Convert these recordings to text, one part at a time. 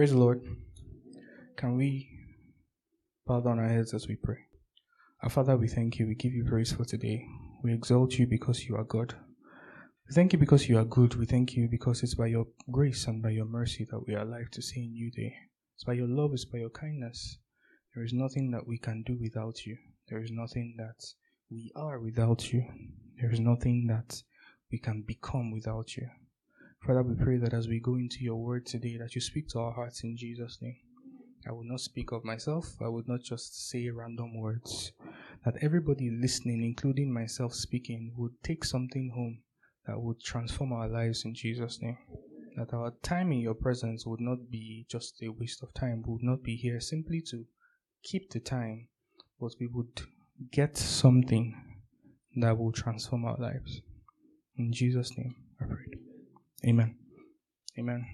Praise the Lord. Can we bow down our heads as we pray? Our Father, we thank you. We give you praise for today. We exalt you because you are God. We thank you because you are good. We thank you because it's by your grace and by your mercy that we are alive to see a new day. It's by your love, it's by your kindness. There is nothing that we can do without you. There is nothing that we are without you. There is nothing that we can become without you. Father, we pray that as we go into your word today, that you speak to our hearts in Jesus' name. I will not speak of myself. I would not just say random words. That everybody listening, including myself speaking, would take something home that would transform our lives in Jesus' name. That our time in your presence would not be just a waste of time. We would not be here simply to keep the time, but we would get something that will transform our lives. In Jesus' name, I pray. Amen. Amen.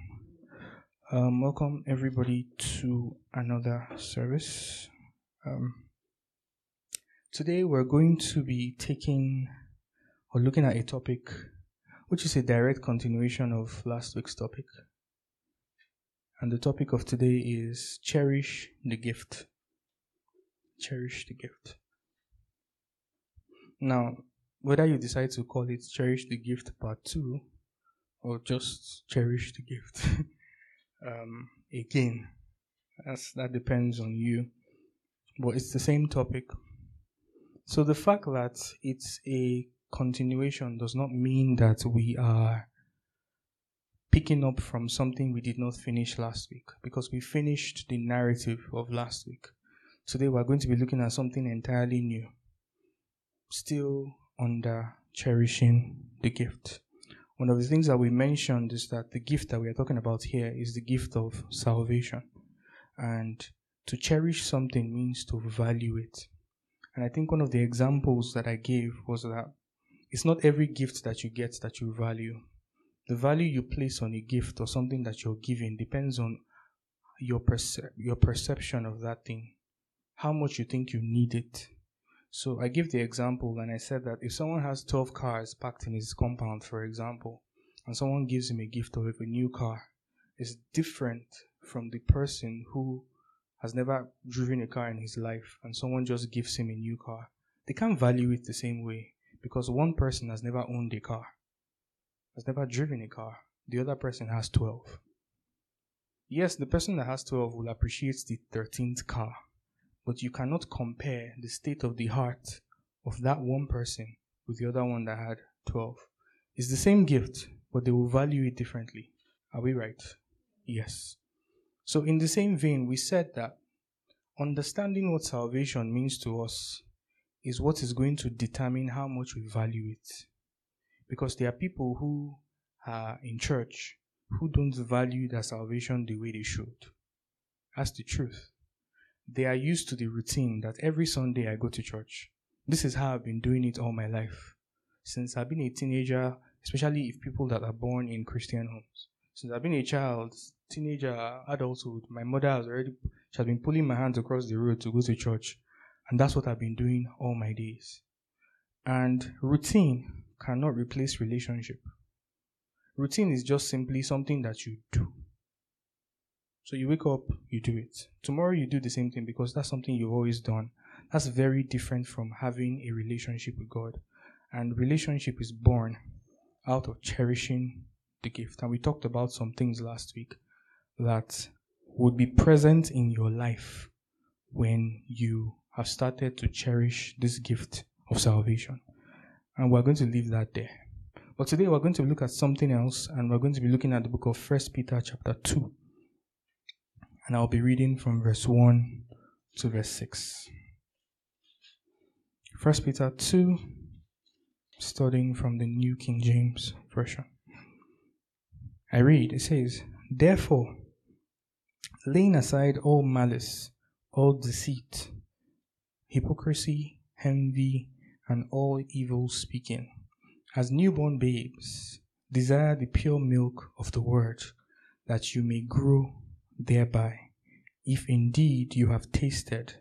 Um, welcome everybody to another service. Um, today we're going to be taking or looking at a topic which is a direct continuation of last week's topic. And the topic of today is cherish the gift. Cherish the gift. Now, whether you decide to call it cherish the gift part 2 or just cherish the gift. um, again, that's, that depends on you. But it's the same topic. So the fact that it's a continuation does not mean that we are picking up from something we did not finish last week because we finished the narrative of last week. Today we're going to be looking at something entirely new. Still under cherishing the gift one of the things that we mentioned is that the gift that we are talking about here is the gift of salvation. And to cherish something means to value it. And I think one of the examples that I gave was that it's not every gift that you get that you value. The value you place on a gift or something that you're giving depends on your perce- your perception of that thing, how much you think you need it, so I give the example and I said that if someone has 12 cars parked in his compound, for example, and someone gives him a gift of a new car, it's different from the person who has never driven a car in his life and someone just gives him a new car. They can't value it the same way because one person has never owned a car, has never driven a car. The other person has 12. Yes, the person that has 12 will appreciate the 13th car but you cannot compare the state of the heart of that one person with the other one that had 12. It's the same gift, but they will value it differently. Are we right? Yes. So, in the same vein, we said that understanding what salvation means to us is what is going to determine how much we value it. Because there are people who are in church who don't value their salvation the way they should. That's the truth they are used to the routine that every Sunday I go to church. This is how I've been doing it all my life. Since I've been a teenager, especially if people that are born in Christian homes. Since I've been a child, teenager, adulthood, my mother has already she has been pulling my hands across the road to go to church. And that's what I've been doing all my days. And routine cannot replace relationship. Routine is just simply something that you do. So you wake up, you do it. Tomorrow you do the same thing because that's something you've always done. That's very different from having a relationship with God. And relationship is born out of cherishing the gift. And we talked about some things last week that would be present in your life when you have started to cherish this gift of salvation. And we're going to leave that there. But today we're going to look at something else and we're going to be looking at the book of First Peter chapter 2 and I'll be reading from verse 1 to verse 6. 1 Peter 2, studying from the New King James Version. I read, it says, Therefore, laying aside all malice, all deceit, hypocrisy, envy, and all evil speaking, as newborn babes, desire the pure milk of the word, that you may grow thereby, if indeed you have tasted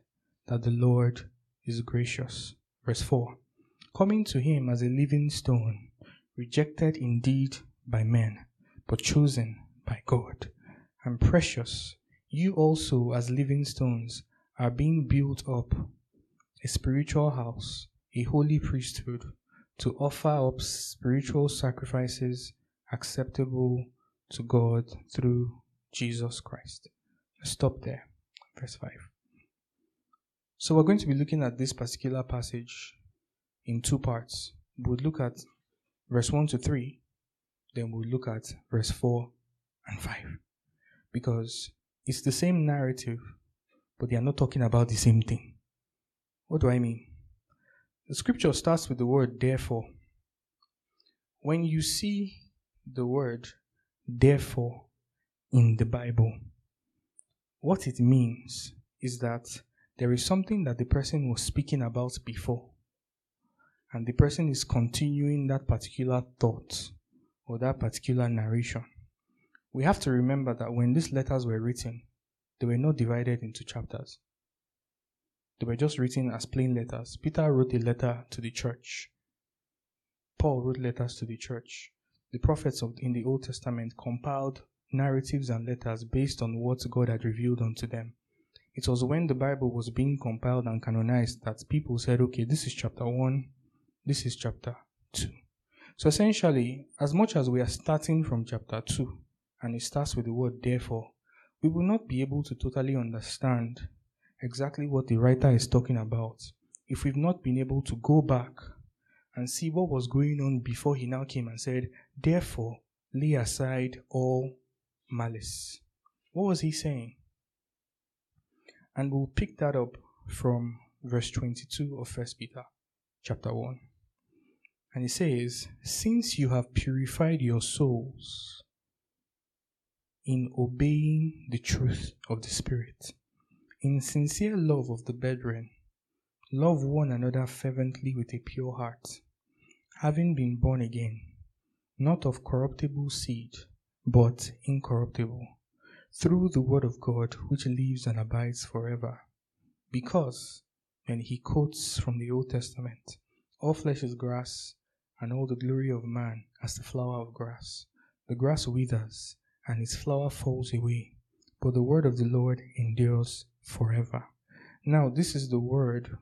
that the Lord is gracious. Verse 4 Coming to him as a living stone, rejected indeed by men, but chosen by God, and precious, you also, as living stones, are being built up a spiritual house, a holy priesthood, to offer up spiritual sacrifices acceptable to God through Jesus Christ. Stop there. Verse 5. So we're going to be looking at this particular passage in two parts. We'll look at verse 1 to 3, then we'll look at verse 4 and 5. Because it's the same narrative, but they are not talking about the same thing. What do I mean? The scripture starts with the word therefore. When you see the word therefore in the Bible, what it means is that there is something that the person was speaking about before, and the person is continuing that particular thought or that particular narration. We have to remember that when these letters were written, they were not divided into chapters. They were just written as plain letters. Peter wrote a letter to the church. Paul wrote letters to the church. The prophets of, in the Old Testament compiled narratives and letters based on what God had revealed unto them. It was when the Bible was being compiled and canonized that people said, okay, this is chapter 1, this is chapter 2. So essentially, as much as we are starting from chapter 2, and it starts with the word therefore, we will not be able to totally understand exactly what the writer is talking about if we've not been able to go back and see what was going on before he now came and said, Therefore, lay aside all malice. What was he saying? And we'll pick that up from verse 22 of First Peter chapter 1. And he says, Since you have purified your souls in obeying the truth of the Spirit, in sincere love of the brethren, love one another fervently with a pure heart, having been born again, not of corruptible seed, but incorruptible, through the word of God which lives and abides forever. Because, and he quotes from the Old Testament, all flesh is grass, and all the glory of man as the flower of grass. The grass withers, and its flower falls away, but the word of the Lord endures forever. Now, this is the word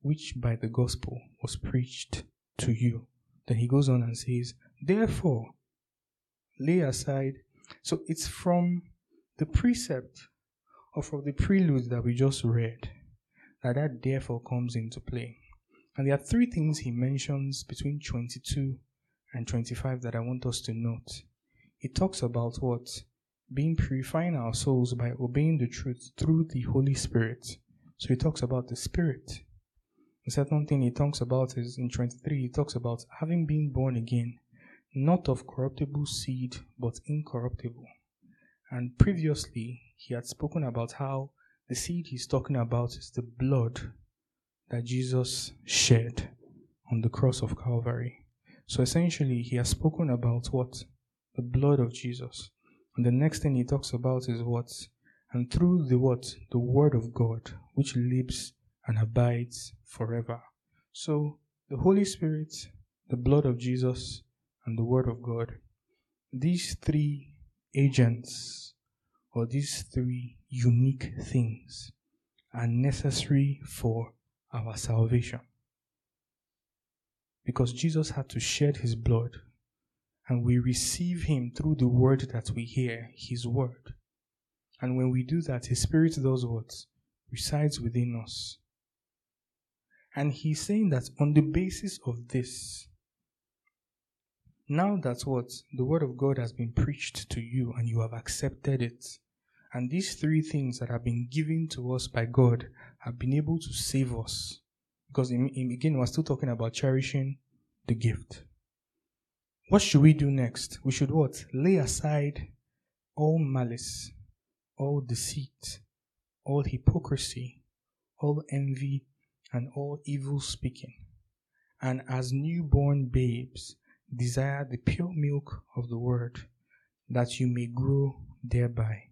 which by the gospel was preached to you. Then he goes on and says, Therefore, lay aside. So it's from the precept or from the prelude that we just read that that therefore comes into play. And there are three things he mentions between 22 and 25 that I want us to note. He talks about what? being purifying our souls by obeying the truth through the Holy Spirit. So he talks about the Spirit. The second thing he talks about is in 23, he talks about having been born again, not of corruptible seed, but incorruptible. And previously, he had spoken about how the seed he's talking about is the blood that Jesus shed on the cross of Calvary. So essentially, he has spoken about what? The blood of Jesus. And the next thing he talks about is what? And through the what? The word of God, which lives and abides forever. So the Holy Spirit, the blood of Jesus, and the word of God, these three agents or these three unique things are necessary for our salvation. Because Jesus had to shed his blood and we receive Him through the word that we hear, His word. And when we do that, His Spirit does what? Resides within us. And He's saying that on the basis of this, now that what? The word of God has been preached to you and you have accepted it. And these three things that have been given to us by God have been able to save us. Because in, in again, we're still talking about cherishing the gift. What should we do next? We should what? Lay aside all malice, all deceit, all hypocrisy, all envy, and all evil speaking. And as newborn babes, desire the pure milk of the word, that you may grow thereby,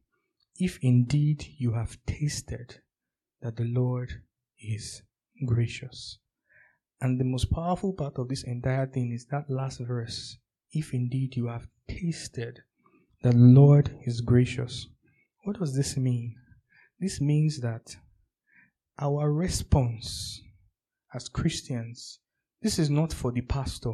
if indeed you have tasted that the Lord is gracious. And the most powerful part of this entire thing is that last verse if indeed you have tasted that the Lord is gracious. What does this mean? This means that our response as Christians, this is not for the pastor.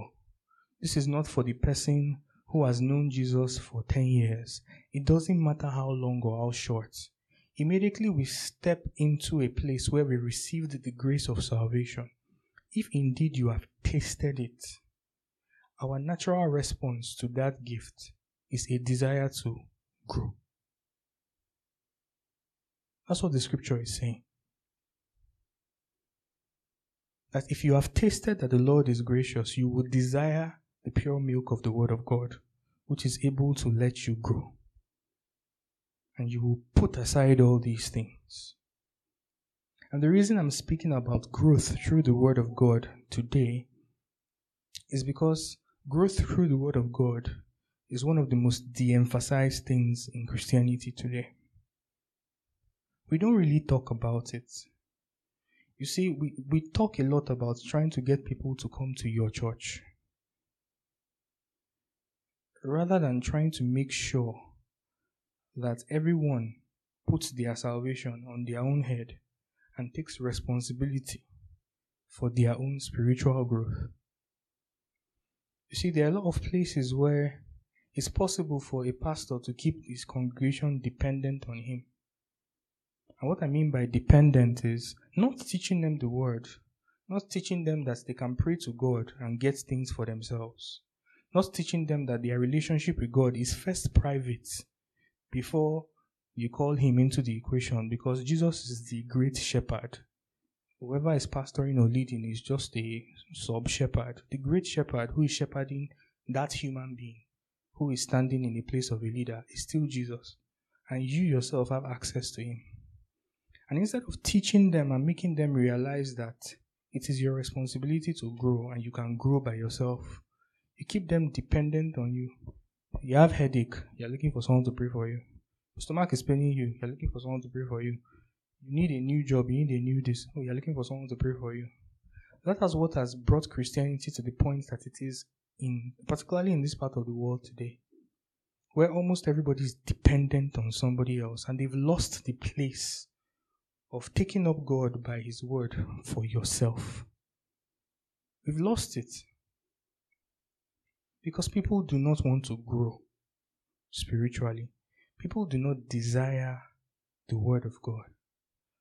This is not for the person who has known Jesus for 10 years. It doesn't matter how long or how short. Immediately we step into a place where we received the grace of salvation. If indeed you have tasted it, our natural response to that gift is a desire to grow. That's what the scripture is saying. That if you have tasted that the Lord is gracious, you would desire the pure milk of the Word of God, which is able to let you grow. And you will put aside all these things. And the reason I'm speaking about growth through the Word of God today is because growth through the Word of God is one of the most de emphasized things in Christianity today. We don't really talk about it. You see, we, we talk a lot about trying to get people to come to your church rather than trying to make sure that everyone puts their salvation on their own head and takes responsibility for their own spiritual growth. You see, there are a lot of places where it's possible for a pastor to keep his congregation dependent on him. And what I mean by dependent is not teaching them the word, not teaching them that they can pray to God and get things for themselves, not teaching them that their relationship with God is first private before you call him into the equation because Jesus is the great shepherd. Whoever is pastoring or leading is just a sub shepherd. The great shepherd who is shepherding that human being who is standing in the place of a leader is still Jesus. And you yourself have access to him. And instead of teaching them and making them realize that it is your responsibility to grow and you can grow by yourself, you keep them dependent on you. You have headache, you're looking for someone to pray for you. Your stomach is paining you, you're looking for someone to pray for you. You need a new job, you need a new this. Oh, you're looking for someone to pray for you. That is what has brought Christianity to the point that it is in particularly in this part of the world today, where almost everybody is dependent on somebody else and they've lost the place of taking up God by His word for yourself. We've lost it because people do not want to grow spiritually. People do not desire the word of God.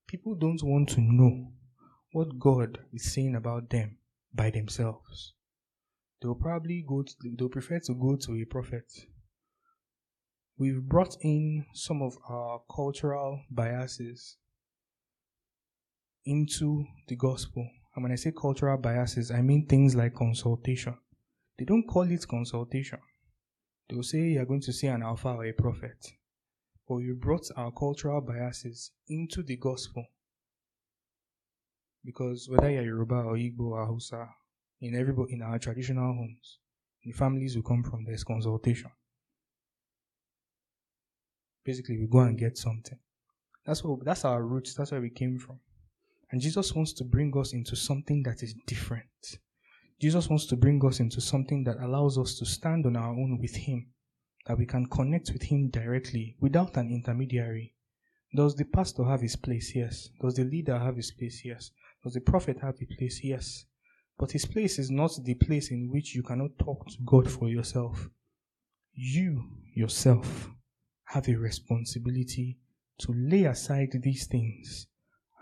People don't want to know what God is saying about them by themselves. They'll probably go to, they'll prefer to go to a prophet. We've brought in some of our cultural biases into the gospel. And when I say cultural biases, I mean things like consultation. They don't call it consultation. They'll say you're going to see an alpha or a prophet. But you brought our cultural biases into the gospel. Because whether you're Yoruba or Igbo or Hausa, in every in our traditional homes, the families we come from, there's consultation. Basically, we go and get something. That's what that's our roots. That's where we came from. And Jesus wants to bring us into something that is different. Jesus wants to bring us into something that allows us to stand on our own with Him, that we can connect with Him directly without an intermediary. Does the pastor have his place? Yes. Does the leader have his place? Yes. Does the prophet have his place? Yes. But his place is not the place in which you cannot talk to God for yourself. You yourself have a responsibility to lay aside these things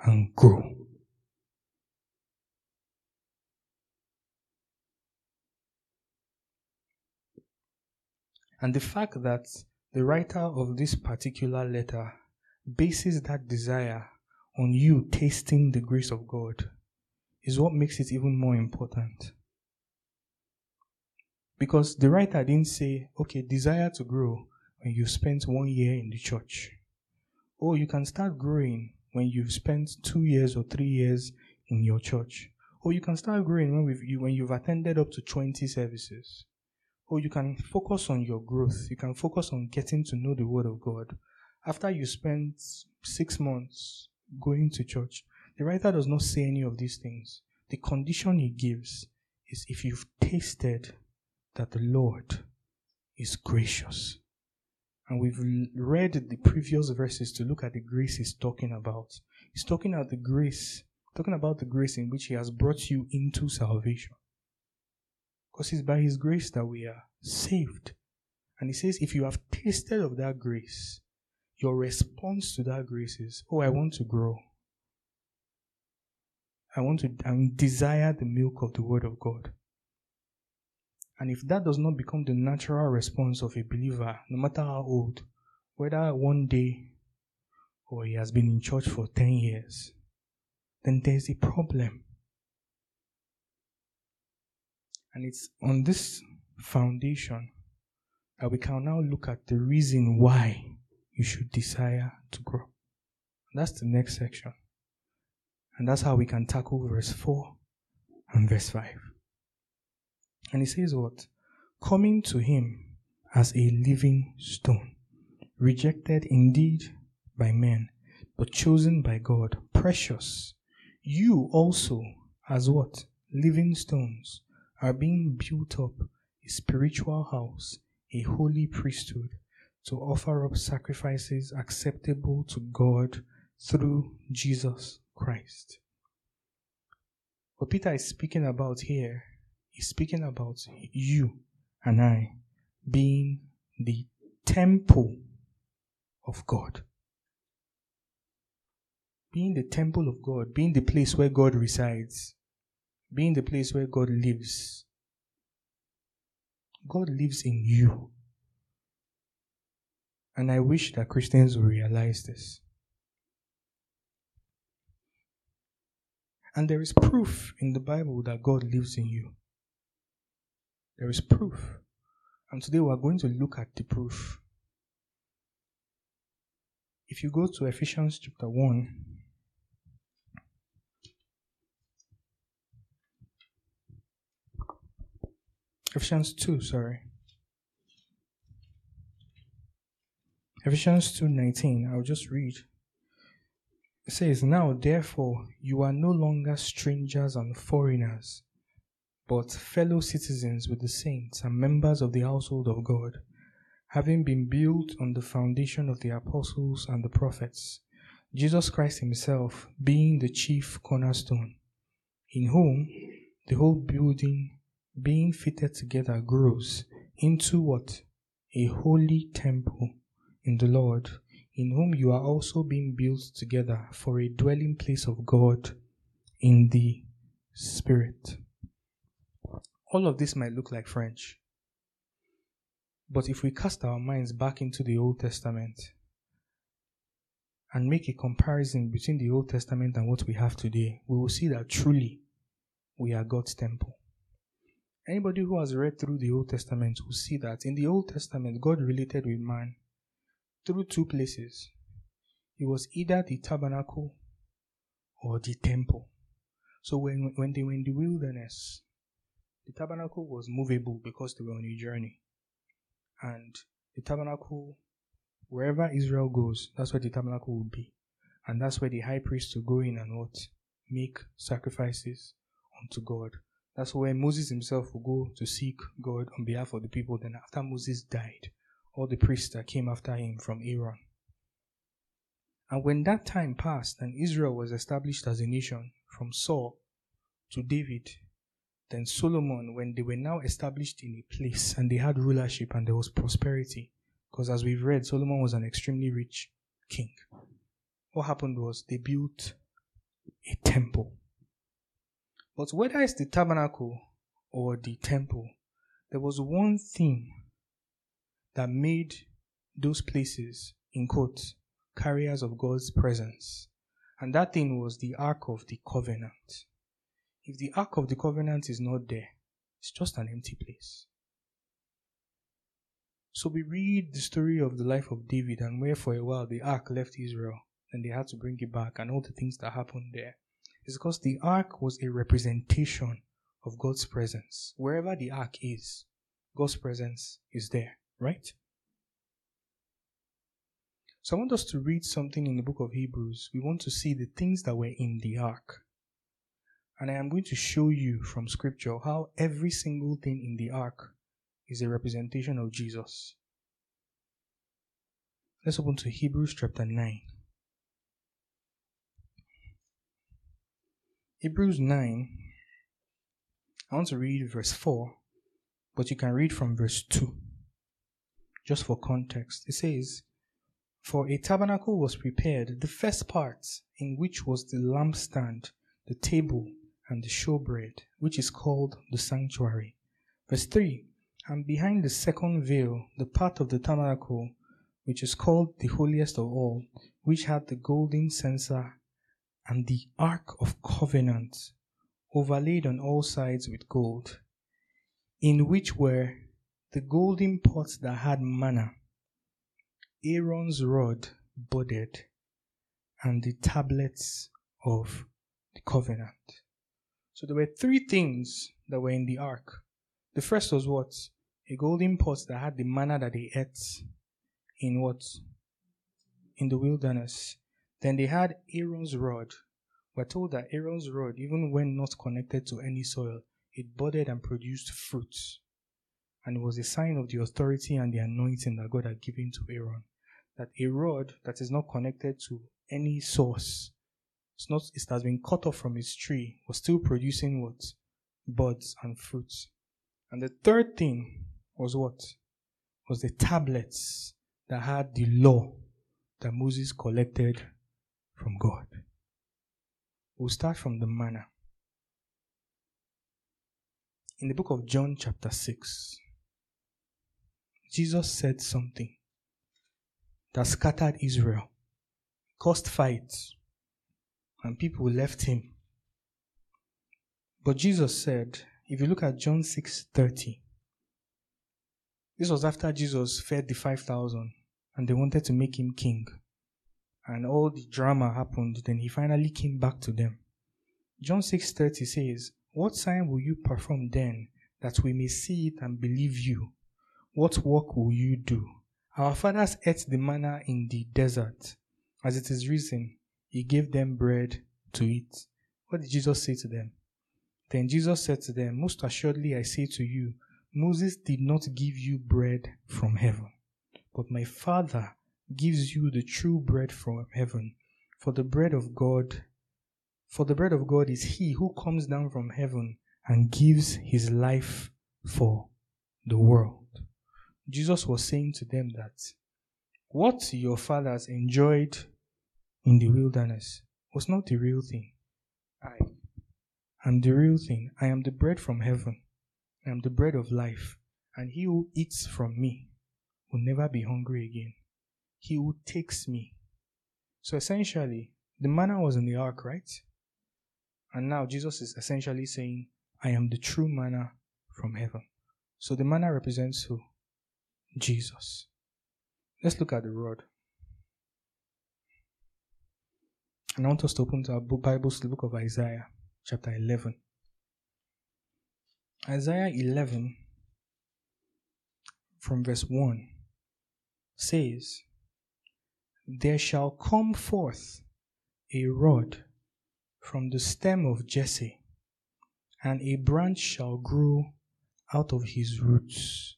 and grow. And the fact that the writer of this particular letter bases that desire on you tasting the grace of God is what makes it even more important. Because the writer didn't say, okay, desire to grow when you spent one year in the church. Or you can start growing when you've spent two years or three years in your church. Or you can start growing when, you, when you've attended up to 20 services. Or you can focus on your growth. You can focus on getting to know the Word of God. After you spend six months going to church, the writer does not say any of these things. The condition he gives is if you've tasted that the Lord is gracious. And we've read the previous verses to look at the grace he's talking about. He's talking about the grace, talking about the grace in which he has brought you into salvation. Because it's by his grace that we are saved. And he says, if you have tasted of that grace, your response to that grace is, oh, I want to grow. I want to I desire the milk of the word of God. And if that does not become the natural response of a believer, no matter how old, whether one day or he has been in church for 10 years, then there's a problem. And it's on this foundation that we can now look at the reason why you should desire to grow. That's the next section. And that's how we can tackle verse 4 and verse 5. And he says what? Coming to him as a living stone, rejected indeed by men, but chosen by God, precious. You also, as what? Living stones, are being built up a spiritual house, a holy priesthood, to offer up sacrifices acceptable to God through Jesus Christ. What Peter is speaking about here is speaking about you and I being the temple of God. Being the temple of God, being the place where God resides, being the place where God lives. God lives in you. And I wish that Christians will realize this. And there is proof in the Bible that God lives in you. There is proof. And today we are going to look at the proof. If you go to Ephesians chapter 1, Ephesians 2, sorry. Ephesians 2:19, I'll just read. It says, Now therefore you are no longer strangers and foreigners, but fellow citizens with the saints and members of the household of God, having been built on the foundation of the apostles and the prophets, Jesus Christ Himself being the chief cornerstone, in whom the whole building being fitted together grows into what? A holy temple in the Lord in whom you are also being built together for a dwelling place of God in the Spirit. All of this might look like French. But if we cast our minds back into the Old Testament and make a comparison between the Old Testament and what we have today, we will see that truly we are God's temple. Anybody who has read through the Old Testament will see that in the Old Testament, God related with man through two places. It was either the tabernacle or the temple. So when, when they were in the wilderness, the tabernacle was movable because they were on a journey. And the tabernacle, wherever Israel goes, that's where the tabernacle will be. And that's where the high priest will go in and what? Make sacrifices unto God. That's where Moses himself will go to seek God on behalf of the people. Then after Moses died, all the priests that came after him from Aaron. And when that time passed and Israel was established as a nation from Saul to David, then Solomon, when they were now established in a place and they had rulership and there was prosperity, because as we've read, Solomon was an extremely rich king. What happened was they built a temple. But whether it's the tabernacle or the temple, there was one thing that made those places, in quotes, carriers of God's presence. And that thing was the Ark of the Covenant. If the Ark of the Covenant is not there, it's just an empty place. So we read the story of the life of David and where for a while the Ark left Israel and they had to bring it back and all the things that happened there. It's because the Ark was a representation of God's presence. Wherever the Ark is, God's presence is there right? So I want us to read something in the book of Hebrews. We want to see the things that were in the ark. And I am going to show you from scripture how every single thing in the ark is a representation of Jesus. Let's open to Hebrews chapter 9. Hebrews 9. I want to read verse 4, but you can read from verse 2. Just for context. It says, For a tabernacle was prepared, the first part, in which was the lampstand, the table, and the showbread, which is called the sanctuary. Verse 3 And behind the second veil, the part of the tabernacle, which is called the holiest of all, which had the golden censer and the ark of covenant, overlaid on all sides with gold, in which were the golden pots that had manna, Aaron's rod budded, and the tablets of the covenant. So there were three things that were in the ark. The first was what? A golden pot that had the manna that they ate in what? In the wilderness. Then they had Aaron's rod. We're told that Aaron's rod, even when not connected to any soil, it budded and produced fruit. And it was a sign of the authority and the anointing that God had given to Aaron. That a rod that is not connected to any source, it's not, it has been cut off from its tree, was still producing what? Buds and fruits. And the third thing was what? Was the tablets that had the law that Moses collected from God. We'll start from the manna. In the book of John, chapter 6, Jesus said something that scattered Israel, caused fights, and people left him. But Jesus said, if you look at John 6 30, this was after Jesus fed the 5,000 and they wanted to make him king. And all the drama happened, then he finally came back to them. John 6:30 says, "What sign will you perform then that we may see it and believe you? What work will you do? Our fathers ate the manna in the desert. As it is written, he gave them bread to eat." What did Jesus say to them? Then Jesus said to them, Most assuredly I say to you, Moses did not give you bread from heaven, but my Father gives you the true bread from heaven. For the bread of God, for the bread of God is he who comes down from heaven and gives his life for the world. Jesus was saying to them that what your fathers enjoyed in the wilderness was not the real thing. I am the real thing. I am the bread from heaven. I am the bread of life, and he who eats from me will never be hungry again. He who takes me. So essentially, the manna was in the ark, right? And now Jesus is essentially saying, I am the true manna from heaven. So the manna represents who? Jesus. Let's look at the rod. And I want us to open to our Bibles to the book of Isaiah, chapter 11. Isaiah 11, from verse 1, says, There shall come forth a rod from the stem of Jesse, and a branch shall grow out of his roots.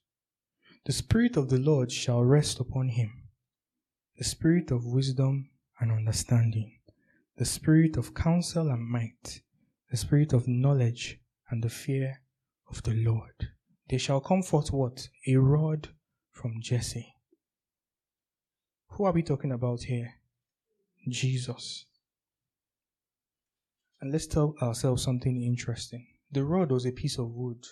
The Spirit of the Lord shall rest upon him the Spirit of wisdom and understanding, the Spirit of counsel and might, the Spirit of knowledge and the fear of the Lord. They shall come forth what? A rod from Jesse. Who are we talking about here? Jesus. And let's tell ourselves something interesting. The rod was a piece of wood,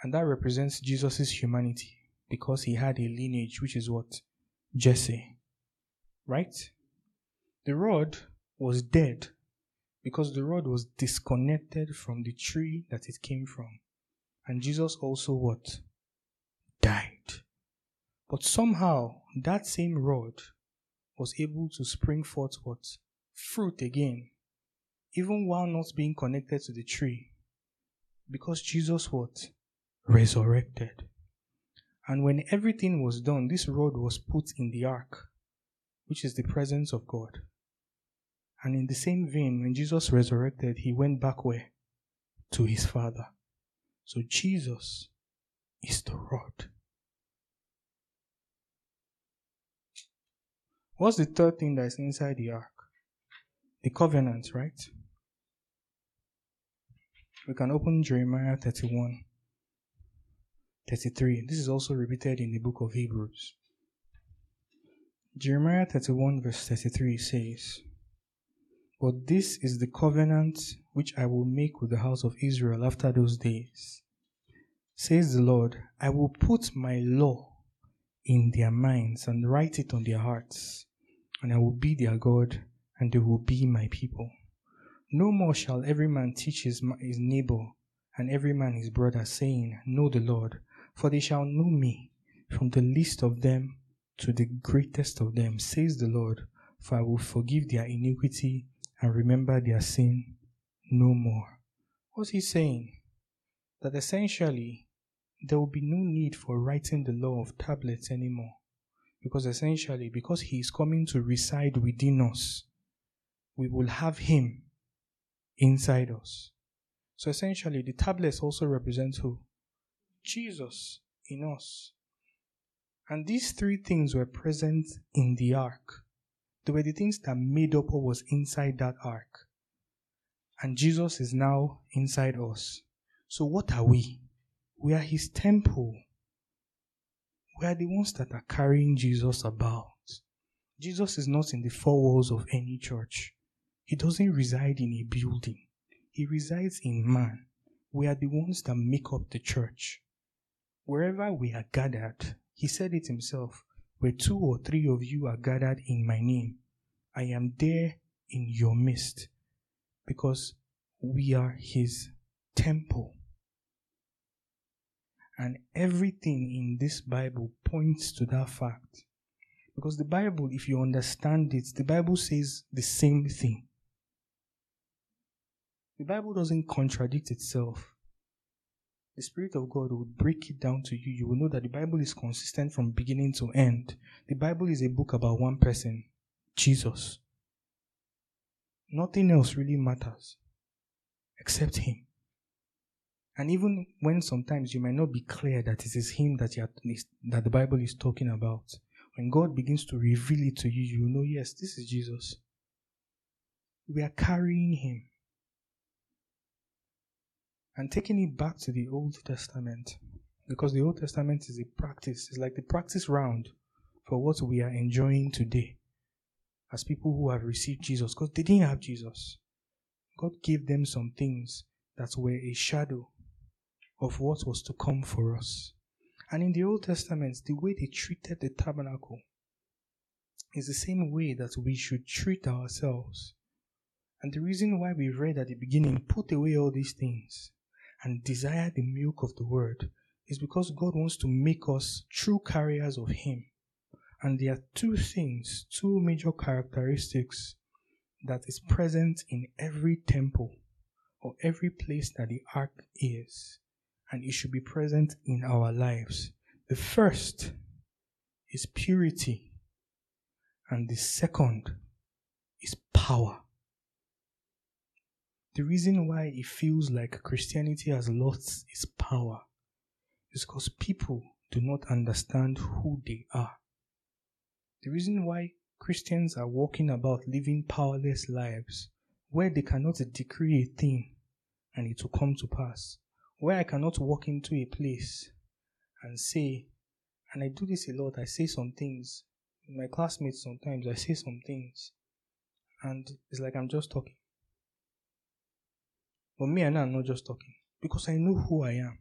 and that represents Jesus' humanity because he had a lineage, which is what? Jesse. Right? The rod was dead because the rod was disconnected from the tree that it came from. And Jesus also what? Died. But somehow that same rod was able to spring forth what? Fruit again. Even while not being connected to the tree. Because Jesus what? Resurrected. And when everything was done, this rod was put in the ark, which is the presence of God. And in the same vein, when Jesus resurrected, he went back where? To his Father. So Jesus is the rod. What's the third thing that's inside the ark? The covenant, right? We can open Jeremiah 31, 33. This is also repeated in the book of Hebrews. Jeremiah 31, verse 33 says, But this is the covenant which I will make with the house of Israel after those days. Says the Lord, I will put my law in their minds and write it on their hearts, and I will be their God, and they will be my people. No more shall every man teach his, his neighbor and every man his brother, saying, Know the Lord, for they shall know me, from the least of them to the greatest of them, says the Lord, for I will forgive their iniquity and remember their sin no more. What's he saying? That essentially there will be no need for writing the law of tablets anymore. Because essentially, because he is coming to reside within us, we will have him inside us. So essentially, the tablets also represent who? Jesus in us. And these three things were present in the ark. They were the things that made up what was inside that ark. And Jesus is now inside us. So what are we? We are his temple. We are the ones that are carrying Jesus about. Jesus is not in the four walls of any church. He doesn't reside in a building. He resides in man. We are the ones that make up the church. Wherever we are gathered, he said it himself, where two or three of you are gathered in my name, I am there in your midst because we are his temple. And everything in this Bible points to that fact. Because the Bible, if you understand it, the Bible says the same thing. The Bible doesn't contradict itself. The Spirit of God will break it down to you. You will know that the Bible is consistent from beginning to end. The Bible is a book about one person, Jesus. Nothing else really matters except Him. And even when sometimes you might not be clear that it is Him that, are, that the Bible is talking about, when God begins to reveal it to you, you know, yes, this is Jesus. We are carrying Him. And taking it back to the Old Testament, because the Old Testament is a practice, it's like the practice round for what we are enjoying today as people who have received Jesus, because they didn't have Jesus. God gave them some things that were a shadow of what was to come for us. And in the Old Testament, the way they treated the tabernacle is the same way that we should treat ourselves. And the reason why we read at the beginning, put away all these things and desire the milk of the word, is because God wants to make us true carriers of Him. And there are two things, two major characteristics that is present in every temple or every place that the ark is and it should be present in our lives. The first is purity, and the second is power. The reason why it feels like Christianity has lost its power is because people do not understand who they are. The reason why Christians are walking about living powerless lives where they cannot decree a thing and it will come to pass where I cannot walk into a place and say, and I do this a lot, I say some things. My classmates sometimes I say some things, and it's like I'm just talking. But me and I'm not just talking because I know who I am.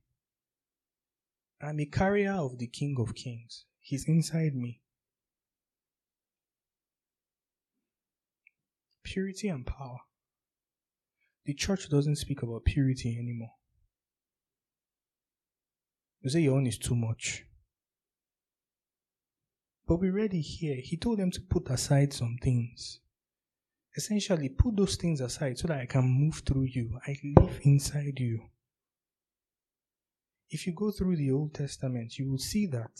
I'm a carrier of the King of Kings. He's inside me. Purity and power. The church doesn't speak about purity anymore. You say your own is too much. But we read it here. He told them to put aside some things. Essentially, put those things aside so that I can move through you. I live inside you. If you go through the Old Testament, you will see that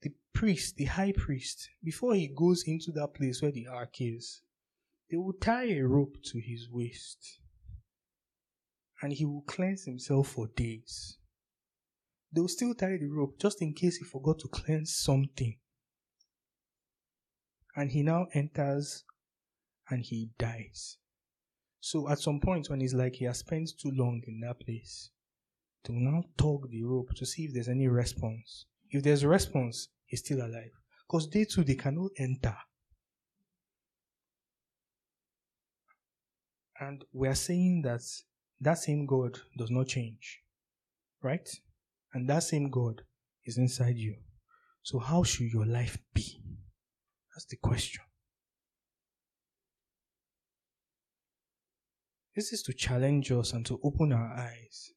the priest, the high priest, before he goes into that place where the ark is, they will tie a rope to his waist and he will cleanse himself for days they'll still tie the rope just in case he forgot to cleanse something. And he now enters and he dies. So at some point when he's like he has spent too long in that place, to now tug the rope to see if there's any response. If there's a response, he's still alive. Because they too, they cannot enter. And we are saying that that same God does not change. Right? And that same God is inside you. So how should your life be? That's the question. This is to challenge us and to open our eyes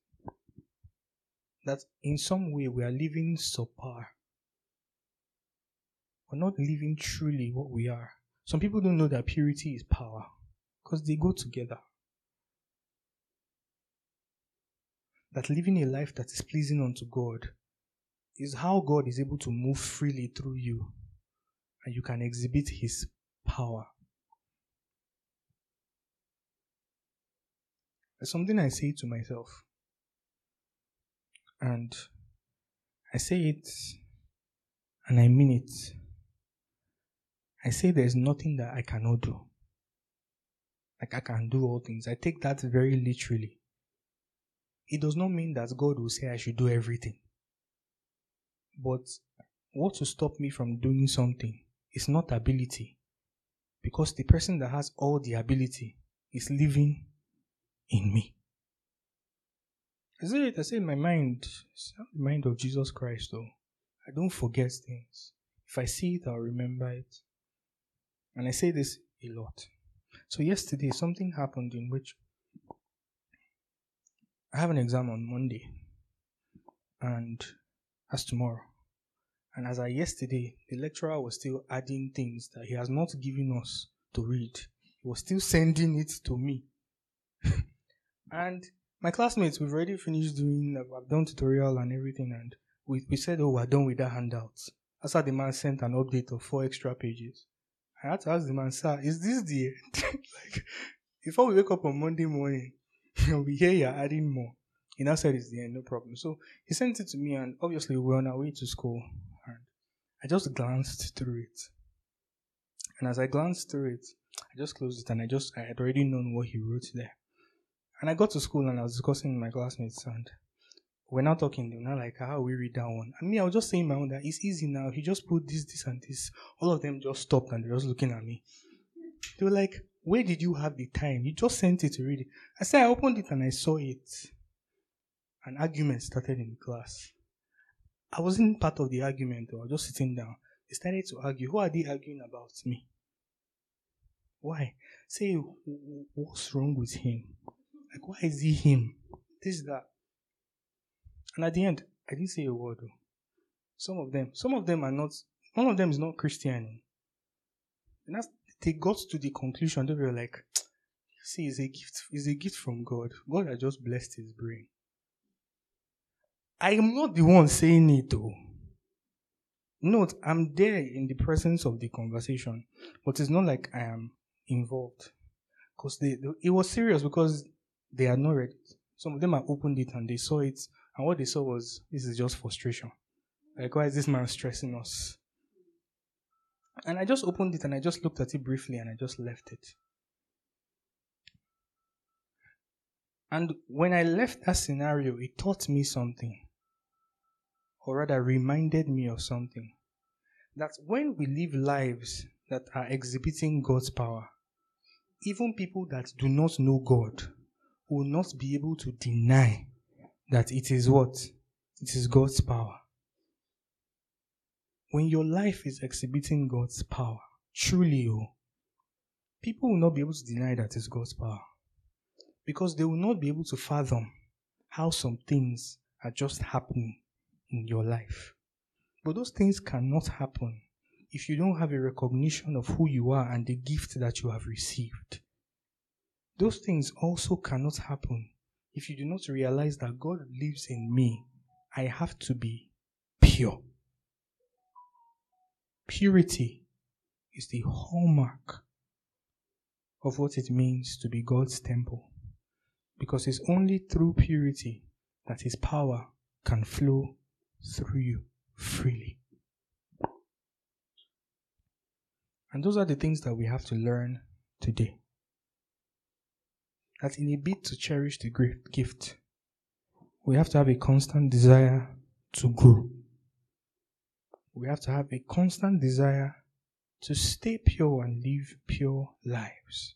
that in some way we are living subpar. We're not living truly what we are. Some people don't know that purity is power because they go together. That living a life that is pleasing unto God is how God is able to move freely through you and you can exhibit His power. There's something I say to myself. And I say it and I mean it. I say there's nothing that I cannot do. Like I can do all things. I take that very literally. It does not mean that God will say I should do everything. But what will stop me from doing something is not ability. Because the person that has all the ability is living in me. I it, I say in my mind, the mind of Jesus Christ though. I don't forget things. If I see it, I'll remember it. And I say this a lot. So yesterday something happened in which I have an exam on Monday and as tomorrow. And as I yesterday, the lecturer was still adding things that he has not given us to read. He was still sending it to me. and my classmates, we've already finished doing, uh, I've done tutorial and everything, and we, we said, oh, we're done with that handouts. That's how the man sent an update of four extra pages. I had to ask the man, sir, is this the end? like, before we wake up on Monday morning, we hear you're adding more. He now said it's the end, no problem. So he sent it to me, and obviously we're on our way to school. And I just glanced through it. And as I glanced through it, I just closed it and I just, I had already known what he wrote there. And I got to school and I was discussing with my classmates and we're now talking, they're now like, how we read that one? And me, I was just saying my own that it's easy now. He just put this, this, and this. All of them just stopped and they're just looking at me. They were like, where did you have the time? You just sent it to read it. I said, I opened it and I saw it. An argument started in the class. I wasn't part of the argument though. I was just sitting down. They started to argue. Who are they arguing about me? Why? Say, what's wrong with him? Like, why is he him? This, that. And at the end, I didn't say a word. Though. Some of them, some of them are not, one of them is not Christian. And that's, they got to the conclusion, that they were like, see, it's a gift, it's a gift from God. God has just blessed his brain. I am not the one saying it though. Note, I'm there in the presence of the conversation, but it's not like I am involved. Because it was serious because they had not read it. Some of them had opened it and they saw it, and what they saw was this is just frustration. Like, why is this man stressing us? And I just opened it and I just looked at it briefly and I just left it. And when I left that scenario, it taught me something, or rather, reminded me of something. That when we live lives that are exhibiting God's power, even people that do not know God will not be able to deny that it is what? It is God's power. When your life is exhibiting God's power, truly, oh, people will not be able to deny that it's God's power. Because they will not be able to fathom how some things are just happening in your life. But those things cannot happen if you don't have a recognition of who you are and the gift that you have received. Those things also cannot happen if you do not realize that God lives in me. I have to be pure. Purity is the hallmark of what it means to be God's temple. Because it's only through purity that His power can flow through you freely. And those are the things that we have to learn today. That in a bid to cherish the great gift, we have to have a constant desire to grow. We have to have a constant desire to stay pure and live pure lives.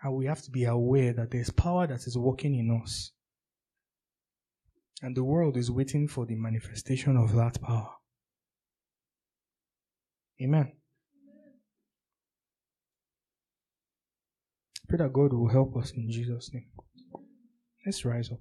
And we have to be aware that there's power that is working in us. And the world is waiting for the manifestation of that power. Amen. Pray that God will help us in Jesus' name. Let's rise up.